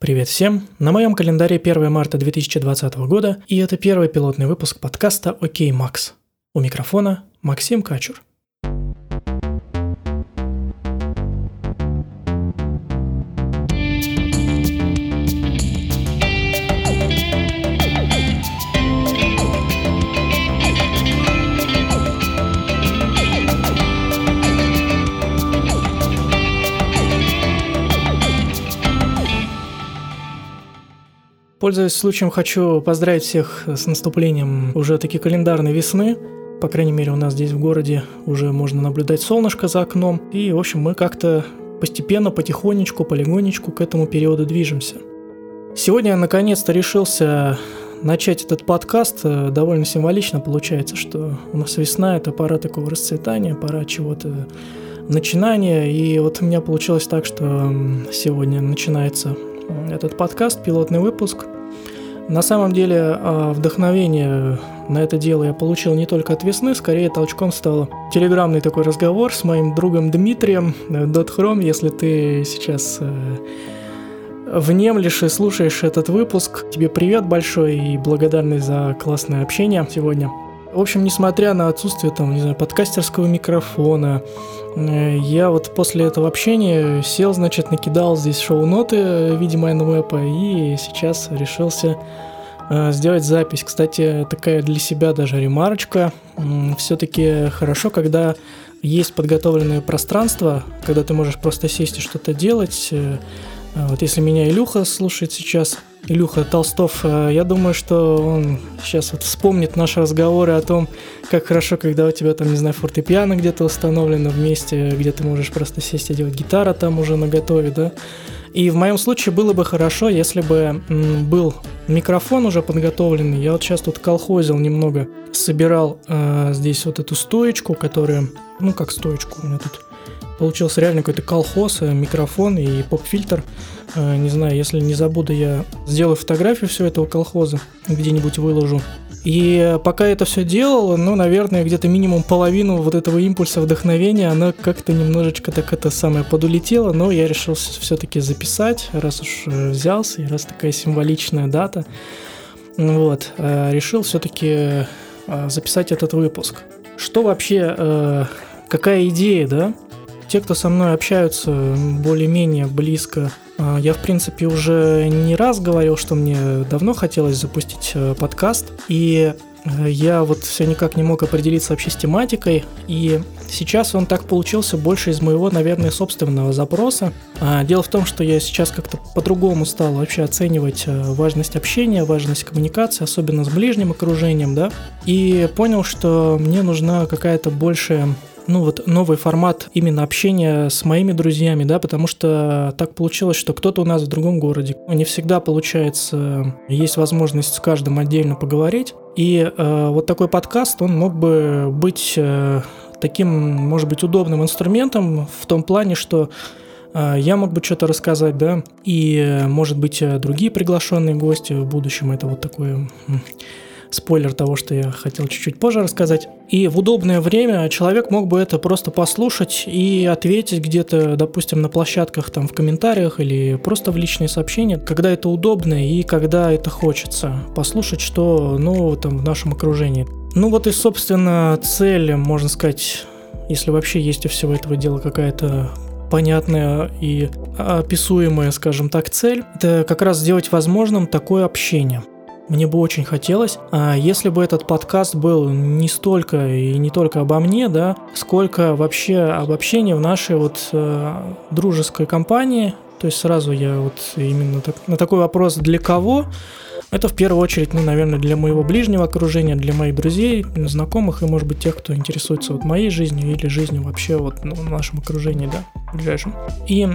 Привет всем! На моем календаре 1 марта 2020 года, и это первый пилотный выпуск подкаста «Окей, Макс». У микрофона Максим Качур. Пользуясь случаем, хочу поздравить всех с наступлением уже таки календарной весны. По крайней мере, у нас здесь в городе уже можно наблюдать солнышко за окном. И, в общем, мы как-то постепенно, потихонечку, полигонечку к этому периоду движемся. Сегодня я наконец-то решился начать этот подкаст. Довольно символично получается, что у нас весна – это пора такого расцветания, пора чего-то начинания. И вот у меня получилось так, что сегодня начинается этот подкаст, пилотный выпуск. На самом деле а, вдохновение на это дело я получил не только от весны, скорее толчком стал телеграммный такой разговор с моим другом Дмитрием, Дотхром, если ты сейчас э, внемлешь и слушаешь этот выпуск. Тебе привет большой и благодарность за классное общение сегодня. В общем, несмотря на отсутствие там, не знаю, подкастерского микрофона, э, я вот после этого общения сел, значит, накидал здесь шоу-ноты в виде майнвэпа и сейчас решился э, сделать запись. Кстати, такая для себя даже ремарочка. Все-таки хорошо, когда есть подготовленное пространство, когда ты можешь просто сесть и что-то делать. Э, вот если меня Илюха слушает сейчас, Илюха Толстов, э, я думаю, что он сейчас вот вспомнит наши разговоры о том, как хорошо, когда у тебя там, не знаю, фортепиано где-то установлено вместе, где ты можешь просто сесть и делать гитара там уже на готове, да. И в моем случае было бы хорошо, если бы был микрофон уже подготовленный. Я вот сейчас тут колхозил немного, собирал э, здесь вот эту стоечку, которая, ну как стоечку, у меня тут получился реально какой-то колхоз, э, микрофон и поп-фильтр. Э, не знаю, если не забуду, я сделаю фотографию всего этого колхоза, где-нибудь выложу. И пока это все делал, ну, наверное, где-то минимум половину вот этого импульса вдохновения, она как-то немножечко так это самое подулетела, но я решил все-таки записать, раз уж э, взялся, и раз такая символичная дата. Вот, решил все-таки записать этот выпуск. Что вообще, какая идея, да? Те, кто со мной общаются более-менее близко, я, в принципе, уже не раз говорил, что мне давно хотелось запустить э, подкаст, и э, я вот все никак не мог определиться вообще с тематикой, и сейчас он так получился больше из моего, наверное, собственного запроса. А, дело в том, что я сейчас как-то по-другому стал вообще оценивать э, важность общения, важность коммуникации, особенно с ближним окружением, да, и понял, что мне нужна какая-то большая ну вот новый формат именно общения с моими друзьями, да, потому что так получилось, что кто-то у нас в другом городе. Не всегда получается, есть возможность с каждым отдельно поговорить. И э, вот такой подкаст, он мог бы быть э, таким, может быть, удобным инструментом в том плане, что э, я мог бы что-то рассказать, да, и, может быть, другие приглашенные гости в будущем, это вот такое спойлер того, что я хотел чуть-чуть позже рассказать. И в удобное время человек мог бы это просто послушать и ответить где-то, допустим, на площадках там в комментариях или просто в личные сообщения, когда это удобно и когда это хочется. Послушать, что нового там в нашем окружении. Ну вот и, собственно, цель, можно сказать, если вообще есть у всего этого дела какая-то понятная и описуемая, скажем так, цель, это как раз сделать возможным такое общение. Мне бы очень хотелось, а если бы этот подкаст был не столько и не только обо мне, да, сколько вообще об общении в нашей вот э, дружеской компании. То есть сразу я вот именно так, на такой вопрос «для кого?» Это в первую очередь, ну, наверное, для моего ближнего окружения, для моих друзей, знакомых и, может быть, тех, кто интересуется вот моей жизнью или жизнью вообще вот ну, в нашем окружении, да, ближайшем. И,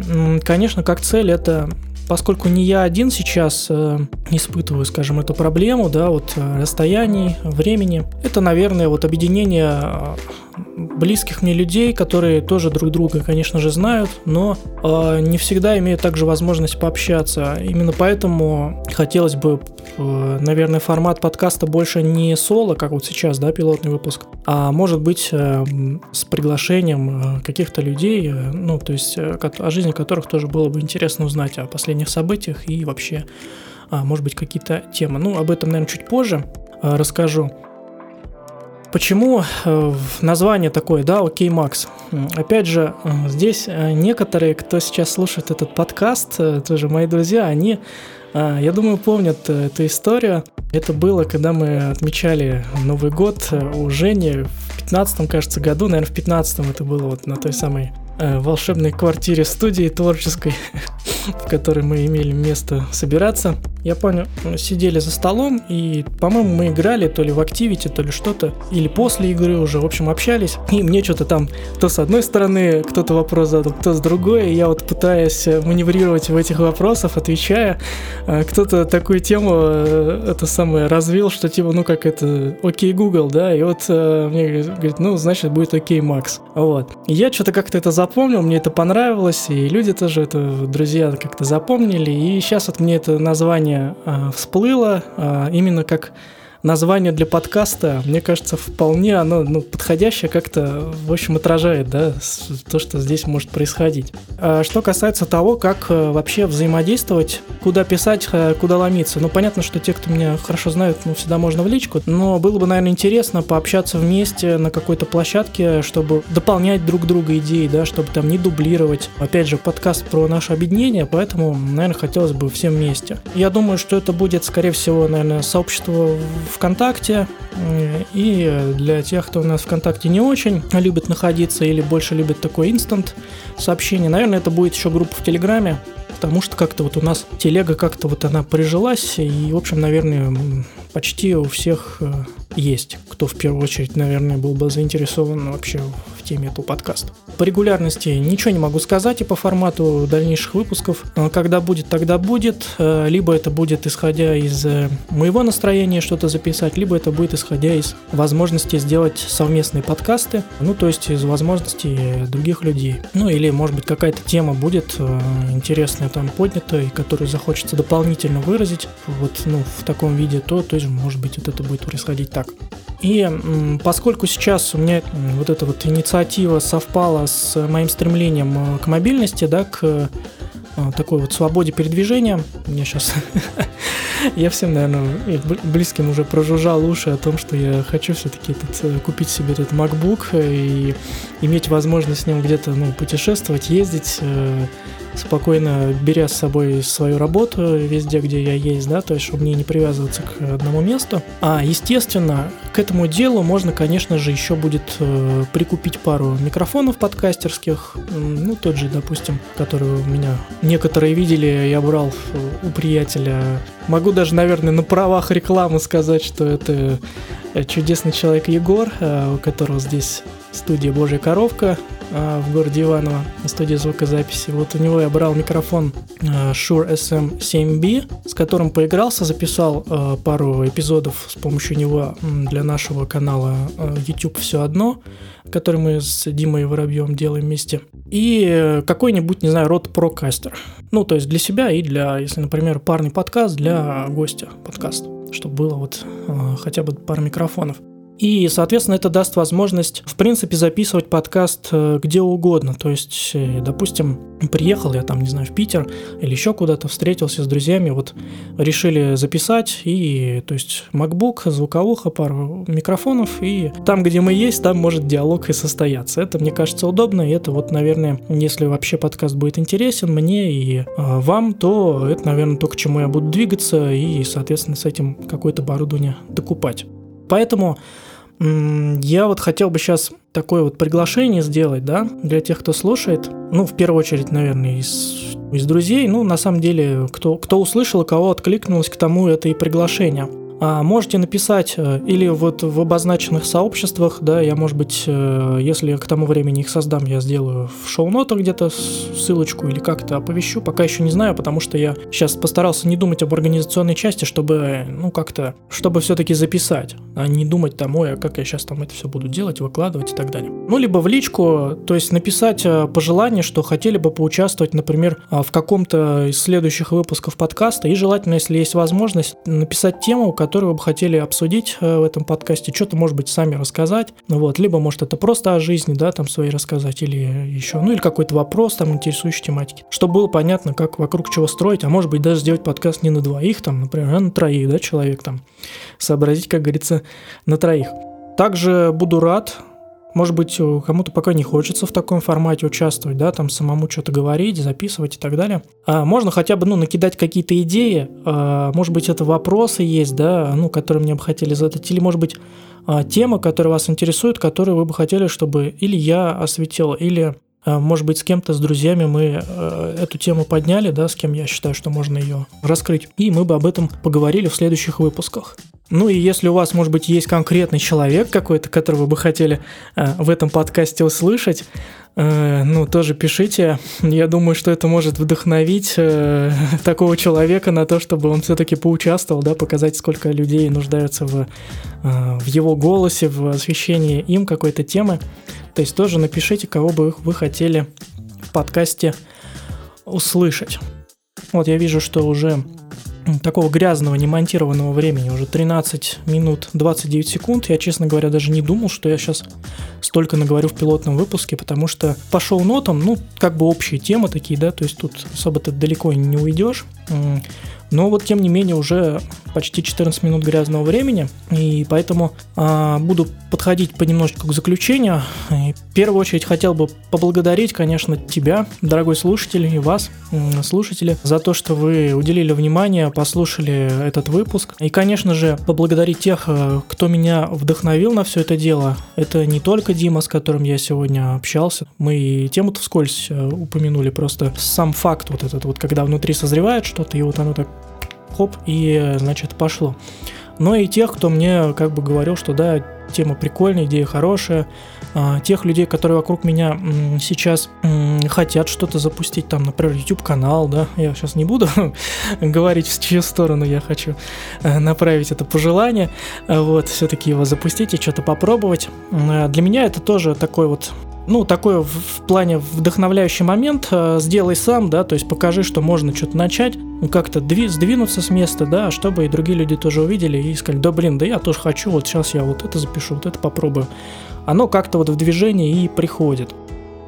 конечно, как цель это поскольку не я один сейчас э, испытываю, скажем, эту проблему, да, вот э, расстояний, времени, это, наверное, вот объединение э, близких мне людей, которые тоже друг друга, конечно же, знают, но э, не всегда имеют также возможность пообщаться. Именно поэтому хотелось бы, э, наверное, формат подкаста больше не соло, как вот сейчас, да, пилотный выпуск, а может быть э, с приглашением э, каких-то людей, э, ну, то есть э, о жизни которых тоже было бы интересно узнать о последних событиях и вообще, э, может быть, какие-то темы. Ну, об этом, наверное, чуть позже э, расскажу. Почему э, название такое, да, окей, Макс? Опять же, э, здесь э, некоторые, кто сейчас слушает этот подкаст, тоже мои друзья, они, я думаю, помнят эту историю. Это было, когда мы отмечали Новый год у Жени в 15 кажется, году, наверное, в 15 это было вот на той самой волшебной квартире студии творческой, в которой мы имели место собираться. Я помню, сидели за столом, и, по-моему, мы играли то ли в Activity, то ли что-то, или после игры уже, в общем, общались. И мне что-то там то с одной стороны кто-то вопрос задал, кто с другой, и я вот пытаясь маневрировать в этих вопросах, отвечая, э, кто-то такую тему, э, это самое, развил, что типа, ну как это, окей, Google, да, и вот э, мне говорит, ну, значит, будет окей, Макс. Вот. И я что-то как-то это запомнил, мне это понравилось, и люди тоже это, друзья, как-то запомнили, и сейчас вот мне это название э, всплыло э, именно как название для подкаста, мне кажется, вполне оно ну, подходящее как-то, в общем, отражает да, то, что здесь может происходить. А что касается того, как э, вообще взаимодействовать, куда писать, э, куда ломиться. Ну, понятно, что те, кто меня хорошо знают, ну, всегда можно в личку, но было бы, наверное, интересно пообщаться вместе на какой-то площадке, чтобы дополнять друг друга идеи, да, чтобы там не дублировать. Опять же, подкаст про наше объединение, поэтому, наверное, хотелось бы всем вместе. Я думаю, что это будет, скорее всего, наверное, сообщество ВКонтакте. И для тех, кто у нас ВКонтакте не очень любит находиться или больше любит такой инстант сообщение, наверное, это будет еще группа в Телеграме, потому что как-то вот у нас телега как-то вот она прижилась, и, в общем, наверное, почти у всех э, есть, кто в первую очередь, наверное, был бы заинтересован вообще теме этого подкаста. По регулярности ничего не могу сказать и по формату дальнейших выпусков. Э, когда будет, тогда будет. Э, либо это будет исходя из э, моего настроения что-то записать, либо это будет исходя из возможности сделать совместные подкасты, ну то есть из возможностей других людей. Ну или может быть какая-то тема будет интересная там поднята, и которую захочется дополнительно выразить вот ну в таком виде, то, то есть может быть вот это будет происходить так. И поскольку сейчас у меня вот эта вот инициатива совпала с моим стремлением э, к мобильности, да, к э, такой вот свободе передвижения, мне сейчас, я всем, наверное, близким уже прожужжал уши о том, что я хочу все-таки э, купить себе этот MacBook и иметь возможность с ним где-то ну, путешествовать, ездить, спокойно беря с собой свою работу везде, где я есть, да, то есть, чтобы мне не привязываться к одному месту. А, естественно, к этому делу можно, конечно же, еще будет э, прикупить пару микрофонов подкастерских, ну, тот же, допустим, который у меня некоторые видели, я брал у приятеля. Могу даже, наверное, на правах рекламы сказать, что это э, чудесный человек Егор, э, у которого здесь студия «Божья коровка», в городе Иваново на студии звукозаписи. Вот у него я брал микрофон а, Shure SM7B, с которым поигрался, записал а, пару эпизодов с помощью него для нашего канала YouTube «Все одно», который мы с Димой Воробьем делаем вместе. И какой-нибудь, не знаю, род прокастер. Ну, то есть для себя и для, если, например, парный подкаст, для гостя подкаст чтобы было вот хотя бы пара микрофонов. И, соответственно, это даст возможность, в принципе, записывать подкаст э, где угодно. То есть, э, допустим, приехал я там, не знаю, в Питер или еще куда-то, встретился с друзьями, вот решили записать, и, то есть, MacBook, звуковуха, пару микрофонов, и там, где мы есть, там может диалог и состояться. Это, мне кажется, удобно, и это вот, наверное, если вообще подкаст будет интересен мне и э, вам, то это, наверное, то, к чему я буду двигаться, и, соответственно, с этим какое-то оборудование докупать. Поэтому я вот хотел бы сейчас такое вот приглашение сделать, да, для тех, кто слушает. Ну, в первую очередь, наверное, из, из друзей. Ну, на самом деле, кто, кто услышал, кого откликнулось к тому это и приглашение. А можете написать э, или вот в обозначенных сообществах, да, я, может быть, э, если к тому времени их создам, я сделаю в шоу-нотах где-то ссылочку или как-то оповещу, пока еще не знаю, потому что я сейчас постарался не думать об организационной части, чтобы, ну, как-то, чтобы все-таки записать, а не думать там, ой, а как я сейчас там это все буду делать, выкладывать и так далее. Ну, либо в личку, то есть написать э, пожелание, что хотели бы поучаствовать, например, в каком-то из следующих выпусков подкаста, и желательно, если есть возможность, написать тему, которые вы бы хотели обсудить э, в этом подкасте, что-то, может быть, сами рассказать, ну вот, либо, может, это просто о жизни, да, там свои рассказать, или еще, ну, или какой-то вопрос, там, интересующий тематики, чтобы было понятно, как вокруг чего строить, а может быть, даже сделать подкаст не на двоих, там, например, а на троих, да, человек там, сообразить, как говорится, на троих. Также буду рад, может быть, кому-то пока не хочется в таком формате участвовать, да, там самому что-то говорить, записывать и так далее. А можно хотя бы, ну, накидать какие-то идеи, а, может быть, это вопросы есть, да, ну, которые мне бы хотели задать, или, может быть, а, тема, которая вас интересует, которую вы бы хотели, чтобы или я осветил, или а, может быть, с кем-то, с друзьями мы э, эту тему подняли, да, с кем я считаю, что можно ее раскрыть. И мы бы об этом поговорили в следующих выпусках. Ну и если у вас, может быть, есть конкретный человек какой-то, которого вы хотели э, в этом подкасте услышать, э, ну, тоже пишите. Я думаю, что это может вдохновить э, такого человека на то, чтобы он все-таки поучаствовал, да, показать, сколько людей нуждаются в, э, в его голосе, в освещении им какой-то темы. То есть тоже напишите, кого бы вы хотели в подкасте услышать. Вот я вижу, что уже такого грязного, немонтированного времени уже 13 минут 29 секунд. Я, честно говоря, даже не думал, что я сейчас столько наговорю в пилотном выпуске, потому что по шоу-нотам, ну, как бы общие темы такие, да, то есть тут особо ты далеко не уйдешь. Но вот, тем не менее, уже почти 14 минут грязного времени, и поэтому а, буду подходить понемножечку к заключению. И в первую очередь хотел бы поблагодарить, конечно, тебя, дорогой слушатель, и вас, слушатели, за то, что вы уделили внимание, послушали этот выпуск. И, конечно же, поблагодарить тех, э, кто меня вдохновил на все это дело. Это не только Дима, с которым я сегодня общался. Мы тему-то вскользь э, упомянули, просто сам факт вот этот вот, когда внутри созревает что-то, и вот оно так хоп, и, значит, пошло. Но и тех, кто мне как бы говорил, что да, тема прикольная, идея хорошая. А, тех людей, которые вокруг меня сейчас хотят что-то запустить, там, например, YouTube-канал, да, я сейчас не буду говорить, в чью сторону я хочу э, направить это пожелание, вот, все-таки его запустить и что-то попробовать. Для меня это тоже такой вот ну, такой в, в плане вдохновляющий момент, э, сделай сам, да, то есть покажи, что можно что-то начать, ну, как-то дви, сдвинуться с места, да, чтобы и другие люди тоже увидели и сказали, да блин, да я тоже хочу, вот сейчас я вот это запишу, вот это попробую. Оно как-то вот в движении и приходит.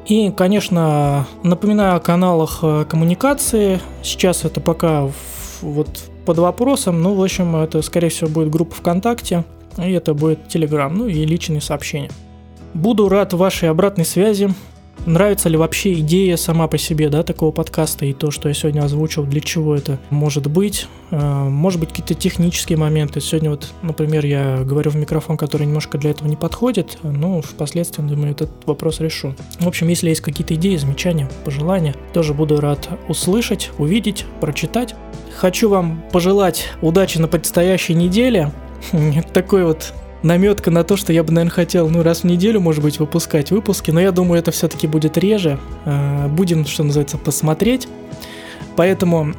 И, конечно, напоминаю о каналах э, коммуникации. Сейчас это пока вот под вопросом. Ну, в общем, это, скорее всего, будет группа ВКонтакте. И это будет Телеграм, ну и личные сообщения. Буду рад вашей обратной связи. Нравится ли вообще идея сама по себе, да, такого подкаста и то, что я сегодня озвучил, для чего это может быть? Э, может быть, какие-то технические моменты. Сегодня вот, например, я говорю в микрофон, который немножко для этого не подходит, но впоследствии, думаю, этот вопрос решу. В общем, если есть какие-то идеи, замечания, пожелания, тоже буду рад услышать, увидеть, прочитать. Хочу вам пожелать удачи на предстоящей неделе. Такой вот наметка на то, что я бы, наверное, хотел, ну, раз в неделю, может быть, выпускать выпуски, но я думаю, это все-таки будет реже. А, будем, что называется, посмотреть. Поэтому,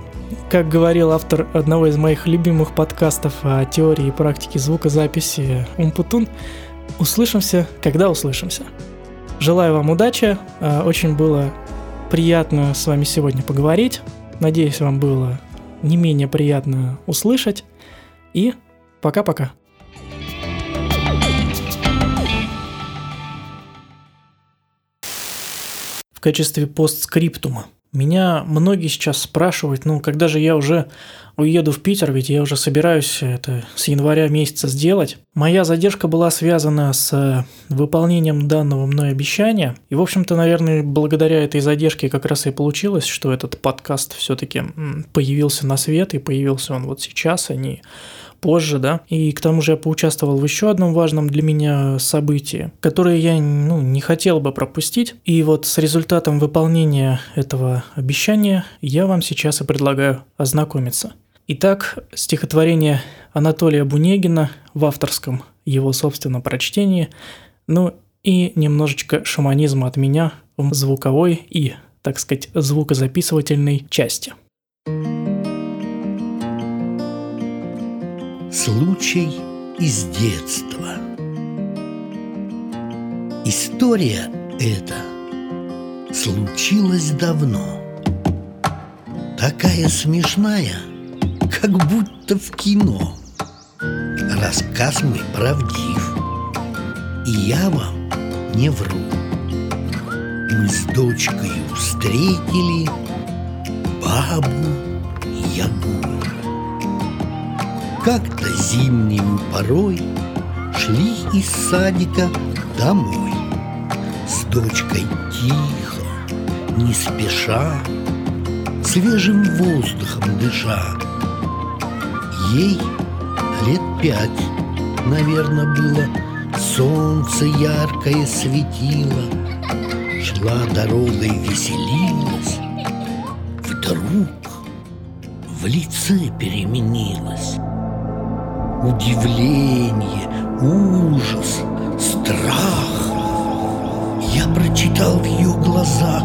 как говорил автор одного из моих любимых подкастов о теории и практике звукозаписи Умпутун, услышимся, когда услышимся. Желаю вам удачи, а, очень было приятно с вами сегодня поговорить. Надеюсь, вам было не менее приятно услышать. И пока-пока. В качестве постскриптума. Меня многие сейчас спрашивают, ну, когда же я уже уеду в Питер, ведь я уже собираюсь это с января месяца сделать. Моя задержка была связана с выполнением данного мной обещания. И, в общем-то, наверное, благодаря этой задержке как раз и получилось, что этот подкаст все-таки появился на свет, и появился он вот сейчас, а не позже, да. И к тому же я поучаствовал в еще одном важном для меня событии, которое я ну, не хотел бы пропустить. И вот с результатом выполнения этого обещания я вам сейчас и предлагаю ознакомиться. Итак, стихотворение Анатолия Бунегина в авторском его собственном прочтении, ну и немножечко шаманизма от меня в звуковой и, так сказать, звукозаписывательной части. Случай из детства. История эта случилась давно. Такая смешная, как будто в кино. Рассказ мой правдив, и я вам не вру. Мы с дочкой встретили бабу Как-то зимнюю порой Шли из садика домой. С дочкой тихо, не спеша Свежим воздухом дыша. Ей лет пять, наверное, было. Солнце яркое светило Шла дорогой, веселилась. Вдруг в лице переменилась Удивление, ужас, страх. Я прочитал в ее глазах.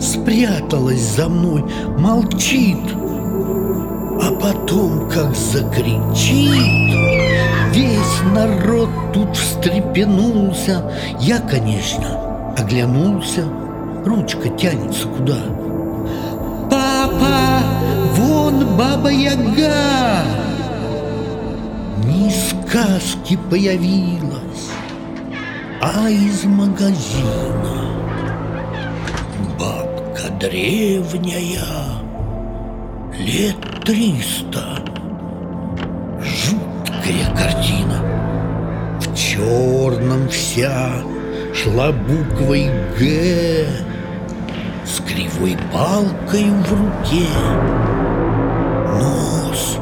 Спряталась за мной, молчит. А потом как закричит Весь народ тут встрепенулся. Я, конечно, оглянулся. Ручка тянется куда? Папа, вон баба Яга сказки появилась, а из магазина Бабка древняя, лет триста. Жуткая картина. В черном вся шла буквой «Г» С кривой палкой в руке. Нос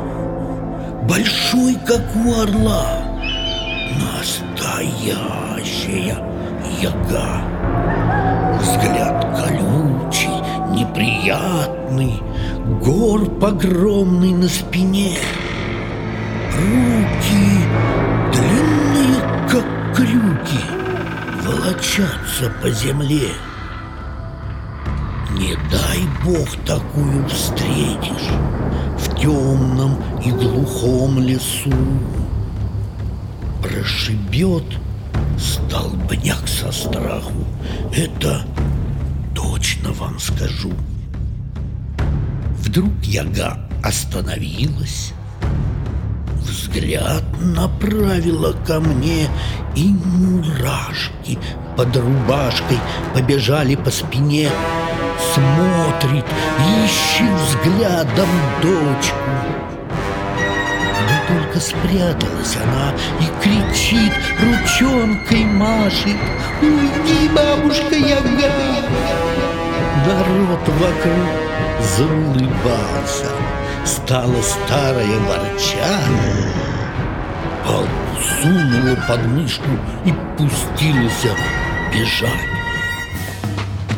большой, как у орла. Настоящая яга. Взгляд колючий, неприятный. Горб огромный на спине. Руки длинные, как крюки Волочатся по земле. Не дай бог такую встретишь темном и глухом лесу. Прошибет столбняк со страху. Это точно вам скажу. Вдруг яга остановилась Взгляд направила ко мне И мурашки под рубашкой побежали по спине смотрит, ищет взглядом дочку. Да только спряталась она и кричит, ручонкой машет. Уйди, бабушка Яга! Народ вокруг заулыбался. Стала старая ворча, палку сунула под мышку и пустилась бежать.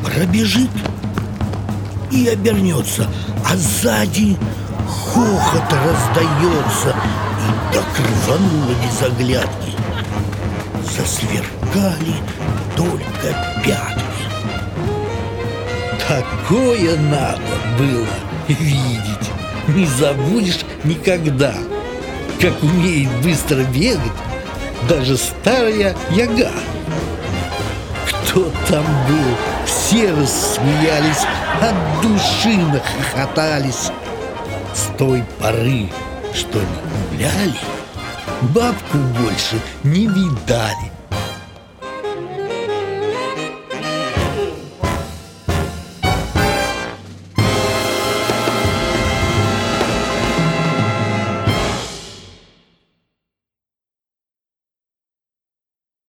Пробежит и обернется, а сзади хохот раздается, и так рвануло без оглядки. Засверкали только пятки. Такое надо было видеть, не забудешь никогда, как умеет быстро бегать даже старая яга. Кто там был? Все рассмеялись, от души нахохотались. С той поры, что не гуляли, бабку больше не видали.